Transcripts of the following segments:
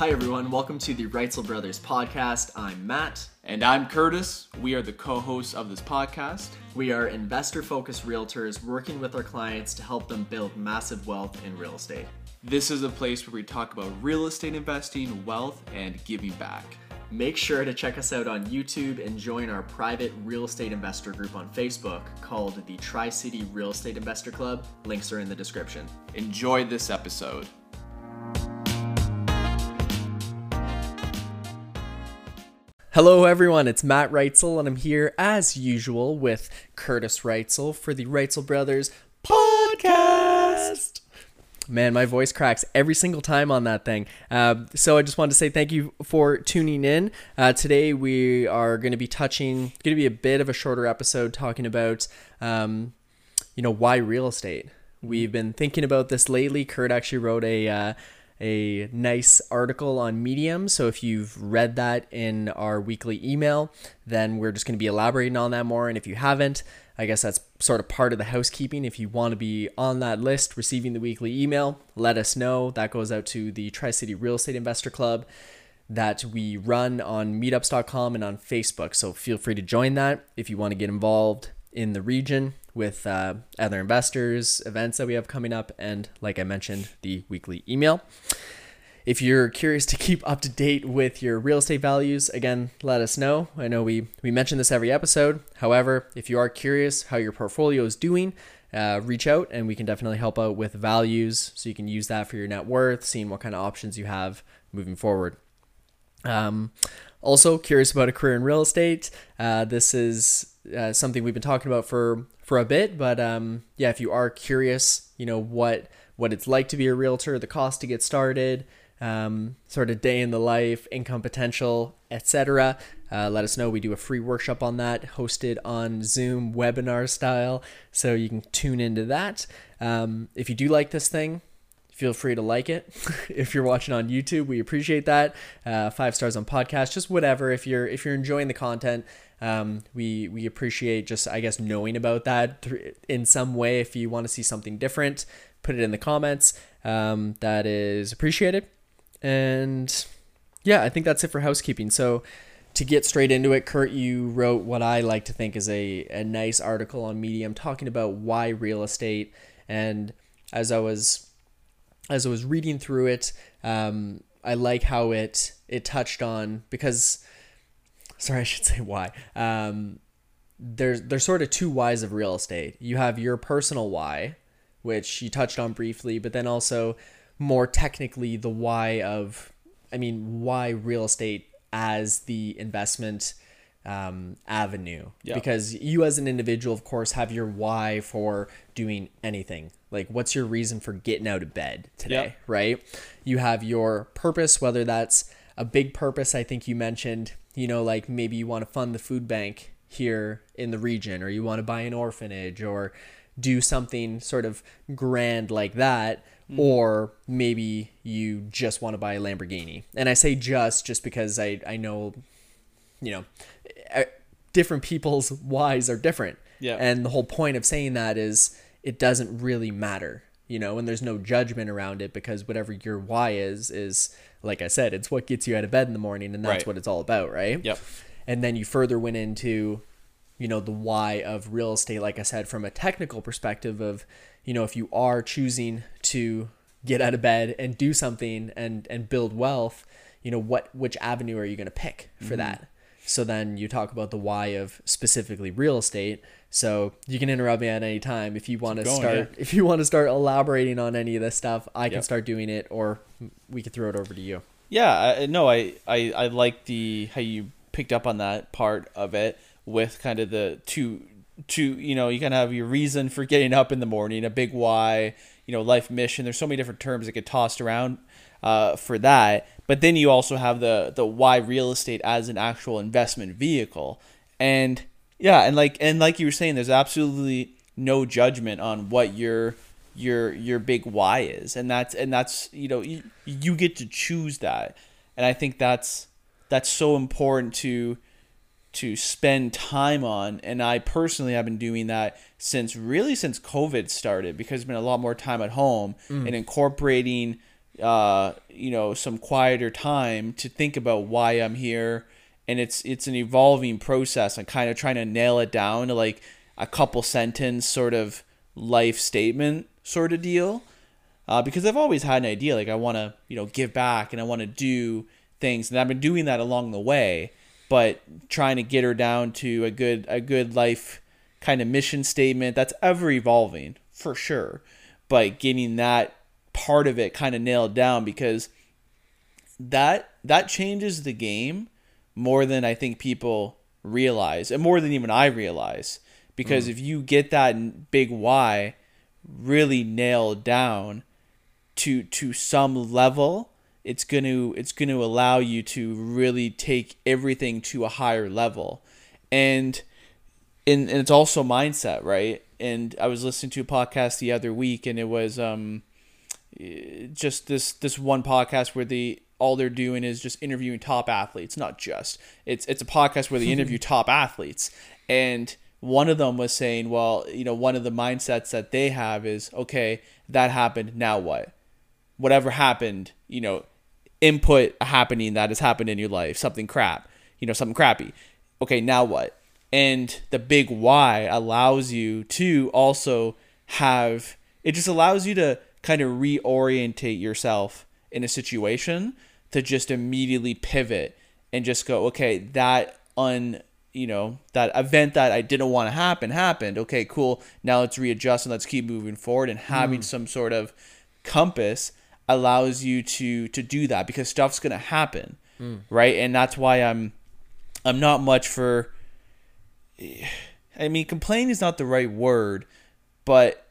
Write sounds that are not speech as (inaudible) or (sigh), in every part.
Hi, everyone. Welcome to the Reitzel Brothers podcast. I'm Matt. And I'm Kurtis. We are the co hosts of this podcast. We are investor focused realtors working with our clients to help them build massive wealth in real estate. This is a place where we talk about real estate investing, wealth, and giving back. Make sure to check us out on YouTube and join our private real estate investor group on Facebook called the Tri City Real Estate Investor Club. Links are in the description. Enjoy this episode. Hello, everyone. It's Matt Reitzel, and I'm here as usual with Kurtis Reitzel for the Reitzel Brothers podcast. Man, my voice cracks every single time on that thing. Uh, so I just wanted to say thank you for tuning in. Uh, today we are going to be touching, going to be a bit of a shorter episode talking about, um, you know, why real estate. We've been thinking about this lately. Kurt actually wrote a uh, a nice article on Medium. So if you've read that in our weekly email, then we're just going to be elaborating on that more. And if you haven't, I guess that's sort of part of the housekeeping. If you want to be on that list, receiving the weekly email, let us know. That goes out to the Tri City Real Estate Investor Club that we run on meetups.com and on Facebook. So feel free to join that if you want to get involved in the region with uh, other investors, events that we have coming up, and like I mentioned, the weekly email. If you're curious to keep up to date with your real estate values, again, let us know. I know we, we mention this every episode. However, if you are curious how your portfolio is doing, uh, reach out and we can definitely help out with values so you can use that for your net worth, seeing what kind of options you have moving forward. Um, also, curious about a career in real estate. Uh, this is uh, something we've been talking about for for a bit, but um, yeah, if you are curious, you know what what it's like to be a realtor, the cost to get started, um, sort of day in the life, income potential, etc. Uh, let us know. We do a free workshop on that, hosted on Zoom webinar style, so you can tune into that. Um, if you do like this thing, feel free to like it. (laughs) if you're watching on YouTube, we appreciate that. Uh, five stars on podcast, just whatever. If you're if you're enjoying the content, um, we we appreciate just I guess knowing about that in some way. If you want to see something different, put it in the comments. Um, that is appreciated. And yeah, I think that's it for housekeeping. So to get straight into it, Kurt, you wrote what I like to think is a, a nice article on Medium talking about why real estate. And as I was as I was reading through it, um, I like how it it touched on because sorry, I should (laughs) say why. Um, there's there's sort of two whys of real estate. You have your personal why, which you touched on briefly, but then also more technically the why of I mean why real estate as the investment um, avenue yeah. because you as an individual of course have your why for doing anything like what's your reason for getting out of bed today yeah. right you have your purpose whether that's a big purpose i think you mentioned you know like maybe you want to fund the food bank here in the region or you want to buy an orphanage or do something sort of grand like that mm. or maybe you just want to buy a lamborghini and i say just just because i i know you know different people's (laughs) whys are different. Yeah. And the whole point of saying that is it doesn't really matter, you know, and there's no judgment around it because whatever your why is is like I said, it's what gets you out of bed in the morning and that's right. what it's all about, right? Yep. And then you further went into you know the why of real estate like I said from a technical perspective of you know if you are choosing to get out of bed and do something and and build wealth, you know what which avenue are you going to pick for mm-hmm. that? So then you talk about the why of specifically real estate. So you can interrupt me at any time if you want to start yeah. (laughs) if you want to start elaborating on any of this stuff. I can yep. start doing it, or we could throw it over to you. Yeah, no, I, I I like the how you picked up on that part of it with kind of the two two you know you can have your reason for getting up in the morning, a big why, you know, life mission. There's so many different terms that get tossed around uh, for that. But then you also have the the why real estate as an actual investment vehicle, and yeah, and like and like you were saying, there's absolutely no judgment on what your your your big why is, and that's and that's you know you, you get to choose that, and I think that's that's so important to to spend time on and i personally have been doing that since really since covid started because it's been a lot more time at home mm. and incorporating uh, you know, some quieter time to think about why I'm here. And it's it's an evolving process. I'm kind of trying to nail it down to like a couple sentence sort of life statement sort of deal. Uh, because I've always had an idea, like I want to, you know, give back and I want to do things, and I've been doing that along the way. But trying to get her down to a good a good life kind of mission statement that's ever evolving for sure. But getting that part of it kind of nailed down because that that changes the game more than I think people realize and more than even I realize. Because mm. if you get that big why really nailed down to to some level it's going to it's going to allow you to really take everything to a higher level. And and, and it's also mindset right? And I was listening to a podcast the other week and it was um just this this one podcast where the all they're doing is just interviewing top athletes not just. It's it's a podcast where they (laughs) interview top athletes. And one of them was saying well you know one of the mindsets that they have is okay that happened now what? Whatever happened you know input happening that has happened in your life something crap you know something crappy. Okay now what? And the big why allows you to also have it just allows you to kind of reorientate yourself in a situation to just immediately pivot and just go, okay, that un you know that event that I didn't want to happen happened. Okay, cool. Now let's readjust and let's keep moving forward. And having mm. some sort of compass allows you to to do that because stuff's gonna happen, mm. right? And that's why I'm I'm not much for. (sighs) I mean, complain is not the right word, but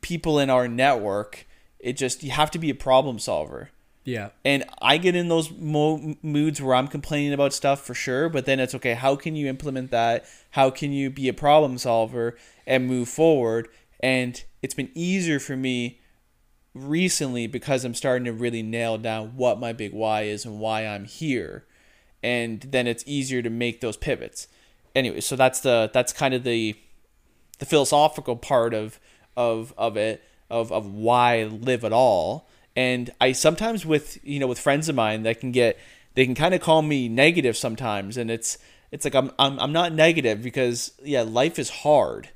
people in our network. It just you have to be a problem solver. Yeah. And I get in those mo- moods where I'm complaining about stuff for sure, but then it's okay, how can you implement that? How can you be a problem solver and move forward? And it's been easier for me recently because I'm starting to really nail down what my big why is and why I'm here. And then it's easier to make those pivots. Anyway, so that's the that's kind of the the philosophical part of of of it of of why live at all. And I sometimes with you know with friends of mine that can get they can kind of call me negative sometimes, and it's it's like I'm I'm I'm not negative because yeah life is hard.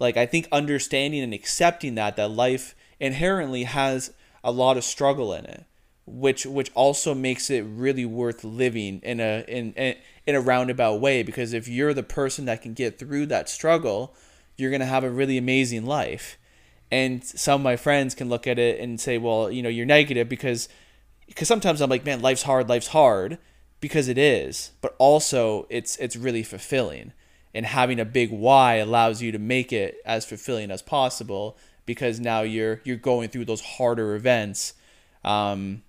Like I think understanding and accepting that that life inherently has a lot of struggle in it which which also makes it really worth living in a in, in in a roundabout way because if you're the person that can get through that struggle you're going to have a really amazing life and some of my friends can look at it and say well you know you're negative because because sometimes i'm like man life's hard life's hard because it is but also it's it's really fulfilling and having a big why allows you to make it as fulfilling as possible because now you're you're going through those harder events um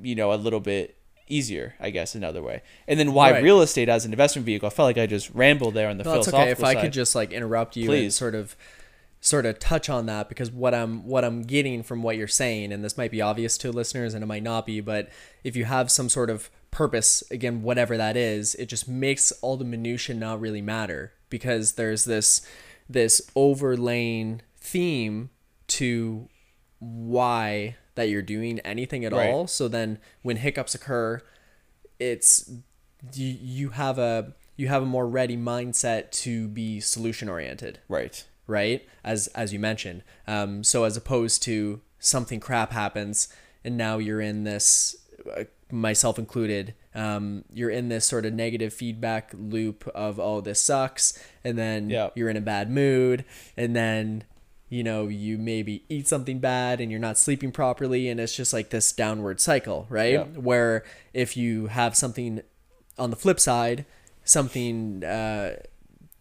you know a little bit easier, I guess, another way. And then why right. real estate as an investment vehicle? I felt like I just rambled there on the no, philosophical okay. If side. I could just like interrupt you Please. and sort of sort of touch on that because what I'm what I'm getting from what you're saying, and this might be obvious to listeners and it might not be, but if you have some sort of purpose, again, whatever that is, it just makes all the minutia not really matter because there's this this overlaying theme to why that you're doing anything at right. all. So then when hiccups occur, it's you, you have a you have a more ready mindset to be solution oriented. Right. Right. As as you mentioned. Um, so as opposed to something crap happens and now you're in this uh, myself included um, you're in this sort of negative feedback loop of oh this sucks and then you're in a bad mood and then you know, you maybe eat something bad and you're not sleeping properly, and it's just like this downward cycle, right? Yeah. Where if you have something on the flip side, something, uh,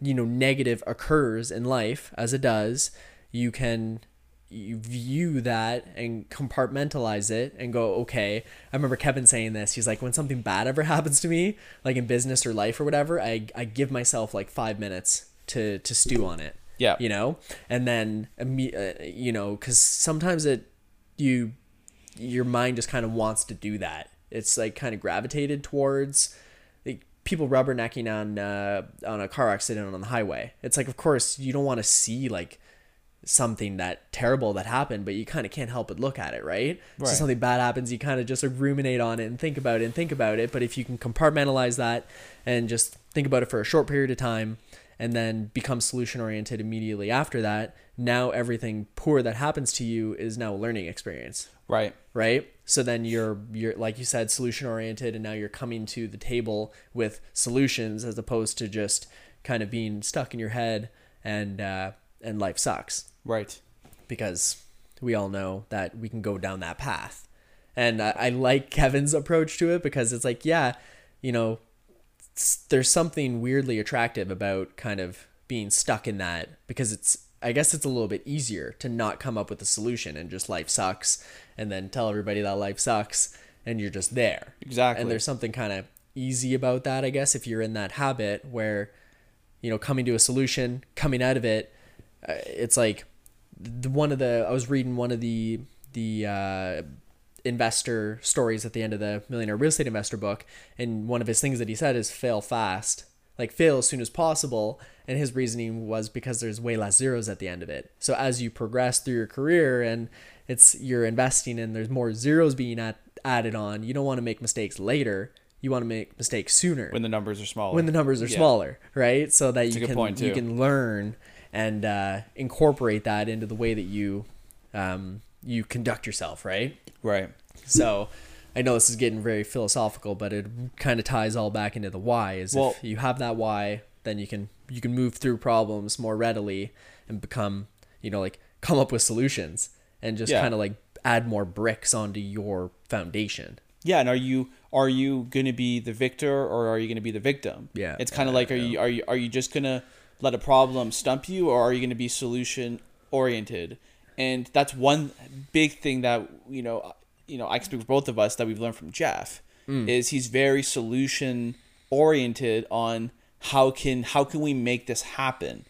you know, negative occurs in life, as it does, you can you view that and compartmentalize it and go, okay. I remember Kevin saying this. He's like, when something bad ever (laughs) happens to me, like in business or life or whatever, I, I give myself like five minutes to, to stew on it yeah. You know, and then uh, you know, because sometimes it you your mind just kind of wants to do that. It's like kind of gravitated towards people rubbernecking on uh, on a car accident on the highway. It's like, of course, you don't want to see like something that terrible that happened, but you kind of can't help but look at it, right? So something bad happens, you kind of just like ruminate on it and think about it and think about it. But if you can compartmentalize that and just think about it for a short period of time and then become solution oriented immediately after that, now everything poor that happens to you is now a learning experience Right. right so then you're you're like you said solution oriented and now you're coming to the table with solutions as opposed to just kind of being stuck in your head and uh and life sucks Right. because we all know that we can go down that path and I, I like kevin's approach to it because it's like yeah you know there's something weirdly attractive about kind of being stuck in that because it's I guess it's a little bit easier to not come up with a solution and just life sucks and then tell everybody that life sucks and you're just there. Exactly. And there's something kind of easy about that, I guess, if you're in that habit where, you know, coming to a solution, coming out of it, uh, it's like the, one of the I was reading one of the the uh, investor stories at the end of the Millionaire Real Estate Investor book, and one of his things that he said is fail fast, like fail as soon as possible. And his reasoning was because there's way less zeros at the end of it. So as you progress through your career and it's you're investing and there's more zeros being at, added on, you don't want to make mistakes later. You want to make mistakes sooner When the numbers are smaller. when the numbers are Yeah. smaller, right? So that a you can point, you can learn and uh, incorporate that into the way that you um, you conduct yourself, right? Right. So I know this is getting very philosophical, but it kind of ties all back into the why. Is Well- if you have that why, then you can you can move through problems more readily and become you know like come up with solutions and just Yeah. kind of like add more bricks onto your foundation. Yeah, and are you are you going to be the victor or are you going to be the victim? Yeah. It's kind of like are you are you are you just going to let a problem stump you or are you going to be solution oriented? And that's one big thing that, you know, you know, I can speak for both of us that we've learned from Jeff is he's very solution oriented on how can how can we make this happen?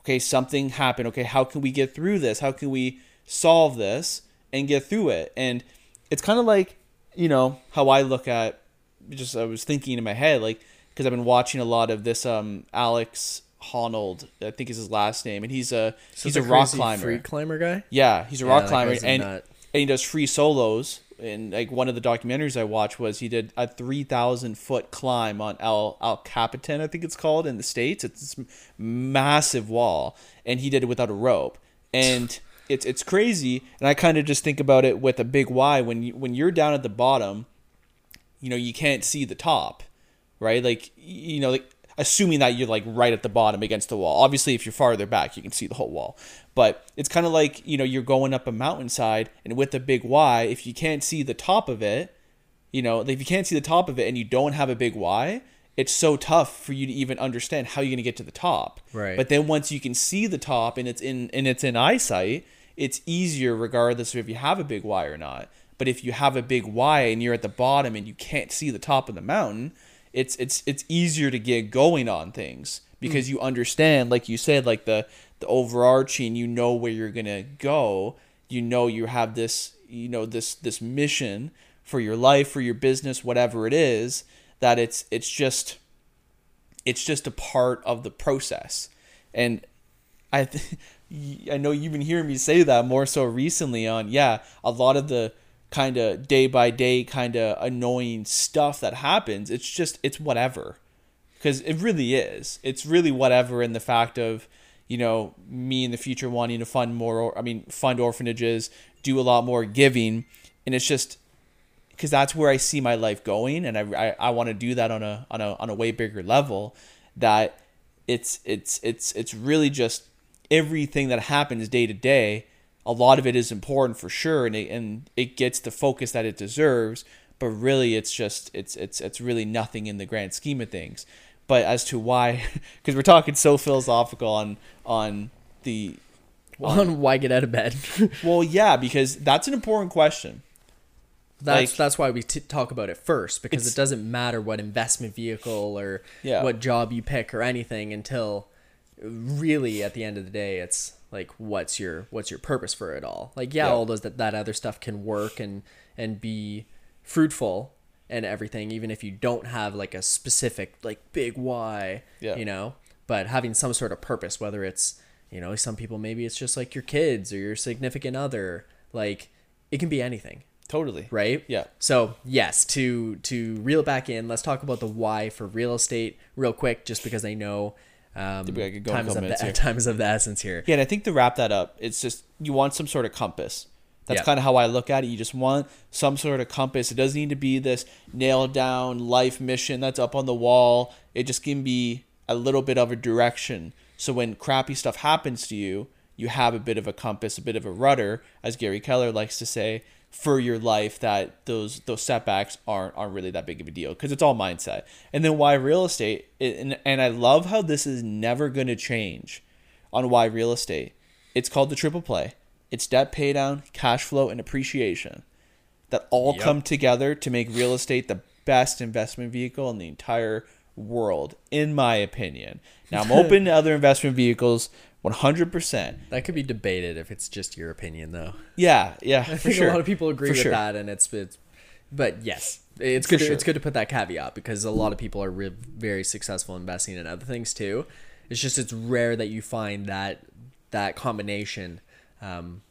okay something happened. Okay how can we get through this? How can we solve this and get through it? And it's kind of like you know how i look at just i was thinking in my head like because i've been watching a lot of this um alex honnold i think is his last name and he's a he's a rock climber free climber guy. yeah, he's a Yeah, rock climber, and nut. and he does free solos. And like one of the documentaries I watched was he did a three thousand foot climb on El El Capitan, I think it's called in the states. It's this massive wall, and he did it without a rope, and (laughs) it's it's crazy. And I kind of just think about it with a big Y when you when you're down at the bottom, you know you can't see the top, right? Like you know like assuming that you're like right at the bottom against the wall. Obviously, if you're farther back, you can see the whole wall. But it's kind of like you know you're going up a mountainside, and with a big Y, if you can't see the top of it, you know if you can't see the top of it and you don't have a big Y, it's so tough for you to even understand how you're gonna get to the top. Right. But then once you can see the top and it's in and it's in eyesight, it's easier regardless of if you have a big Y or not. But if you have a big Y and you're at the bottom and you can't see the top of the mountain, it's it's it's easier to get going on things because mm. you understand, like you said, like the the overarching, you know where you're gonna go. You know you have this, you know this this mission for your life, for your business, whatever it is. That it's it's just it's just a part of the process and i th- (laughs) i know you've been hearing me say that more so recently on yeah a lot of the kind of day by day kind of annoying stuff that happens it's just it's whatever because it really is it's really whatever in the fact of you know me in the future wanting to fund more or i mean fund orphanages do a lot more giving and it's just because that's where I see my life going, and I, I, I want to do that on a on a on a way bigger level. That it's it's it's it's really just everything that happens day to day. A lot of it is important for sure, and it, and it gets the focus that it deserves. But really, it's just it's it's it's really nothing in the grand scheme of things. But as to why, (laughs) because we're talking so philosophical on on the On why get out of bed. (laughs) well, yeah, because that's an important question. That's Like- that's why we t- talk about it first because it doesn't matter what investment vehicle or Yeah. what job you pick or anything until really at the end of the day it's like what's your what's your purpose for it all. Like yeah, Yeah. all those that, that other stuff can work and and be fruitful and everything even if you don't have like a specific like big why, Yeah. you know, but having some sort of purpose whether it's You know, some people maybe it's just like your kids or your significant other. Like it can be anything, Totally. right? Yeah. So yes, to to reel it back in, let's talk about the why for real estate real quick, just because I know um, we could go in time is of the (laughs) time is of the essence here. Yeah, and I think to wrap that up, it's just you want some sort of compass. That's Yeah. kind of how I look at it. You just want some sort of compass. It doesn't need to be this nailed down life mission that's up on the wall. It just can be a little bit of a direction. So when crappy stuff happens to you, you have a bit of a compass, a bit of a rudder, as Gary Keller likes to say, for your life that those those setbacks aren't aren't really that big of a deal because it's all mindset. And then why real estate? And and I love how this is never going to change on why real estate. It's called the triple play. It's debt pay down, cash flow, and appreciation that all Yep. come together to make real estate the best investment vehicle in the entire world, in my opinion. Now, I'm open to (laughs) other investment vehicles 100%. That could be debated if it's just your opinion, though. Yeah, yeah, (laughs) I think sure. a lot of people agree For with sure. that, and it's it's. But yes, it's For good. To, sure. It's good to put that caveat because a lot of people are re- very successful investing in other things too. It's just it's rare that you find that that combination. Um,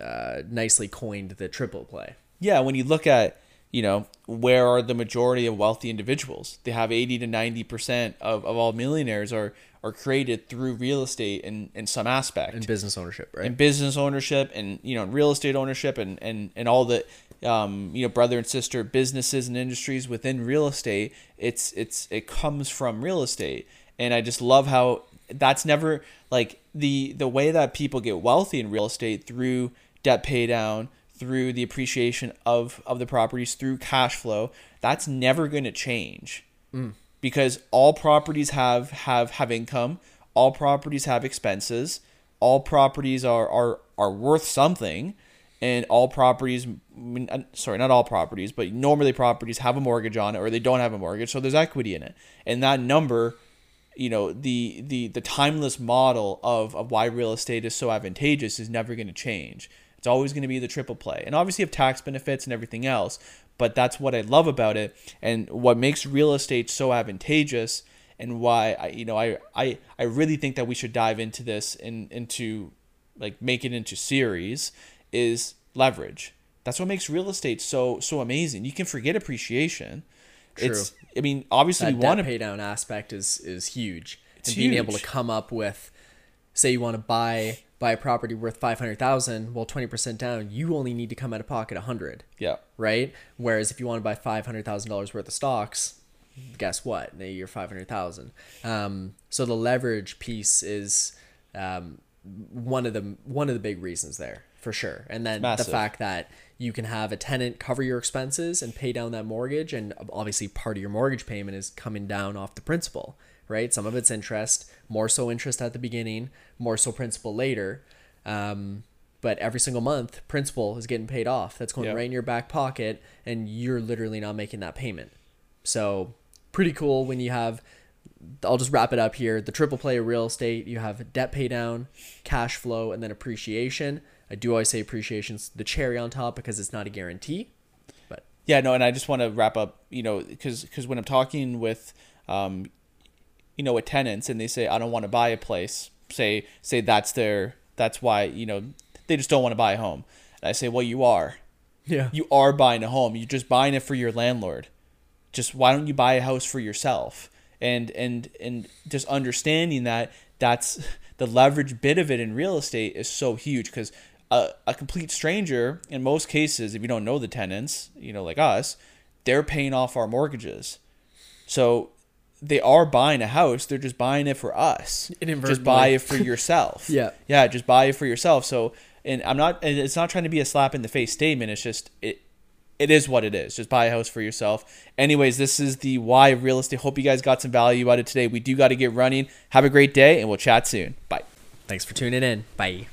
uh, nicely coined the triple play. Yeah, when you look at, you know, where are the majority of wealthy individuals? They have 80 to 90% of, of all millionaires are, are created through real estate in, in some aspect. And business ownership, right? and business ownership and you know real estate ownership and and and all the um, you know brother and sister businesses and industries within real estate it's it's it comes from real estate and i just love how that's never like the the way that people get wealthy in real estate through debt pay down through the appreciation of of the properties through cash flow that's never going to change mm. because all properties have have have income all properties have expenses all properties are are are worth something and all properties sorry not all properties but normally properties have a mortgage on it or they don't have a mortgage so there's equity in it. And that number you know the the the timeless model of of why real estate is so advantageous is never going to change it's always going to be the triple play and obviously you have tax benefits and everything else but that's what i love about it and what makes real estate so advantageous and why I you know I I I really think that we should dive into this and into like make it into series is leverage. That's what makes real estate so so amazing. You can forget appreciation. It's I mean obviously that we want to pay down aspect is is huge. It's and being able to come up with, say, you want to buy buy a property worth five hundred thousand, well, twenty percent down, you only need to come out of pocket a hundred, yeah right? Whereas if you want to buy five hundred thousand dollars worth of stocks, guess what? You're five hundred thousand. Um, so the leverage piece is um, one of the one of the big reasons there for sure. And then the fact that you can have a tenant cover your expenses and pay down that mortgage, and obviously part of your mortgage payment is coming down off the principal, right? Some of it's interest, more so interest at the beginning, more so principal later. Um, but every single month, principal is getting paid off. That's going Yeah. right in your back pocket, and you're literally not making that payment. So pretty cool when you have. I'll just wrap it up here. The triple play of real estate, you have debt pay down, cash flow, and then appreciation. I do always say appreciation's the cherry on top because it's not a guarantee. But Yeah, no, and I just want to wrap up, you know, because because when I'm talking with, um, you know, with tenants and they say I don't want to buy a place, say say that's their that's why you know they just don't want to buy a home, and I say, well, you are, yeah, you are buying a home, you're just buying it for your landlord. Just why don't you buy a house for yourself? And and and just understanding that that's the leverage bit of it in real estate is so huge because a, a complete stranger in most cases if you don't know the tenants you know like us they're paying off our mortgages. So they are buying a house they're just buying it for us. Just buy it for (laughs) yourself. Yeah. yeah just buy it for yourself. So and i'm not and it's not trying to be a slap in the face statement it's just it it is what it is. Just buy a house for yourself. Anyways this is the why of real estate. Hope you guys got some value out of today. We do got to get running. Have a great day and we'll chat soon. Bye. Thanks for tuning in. Bye.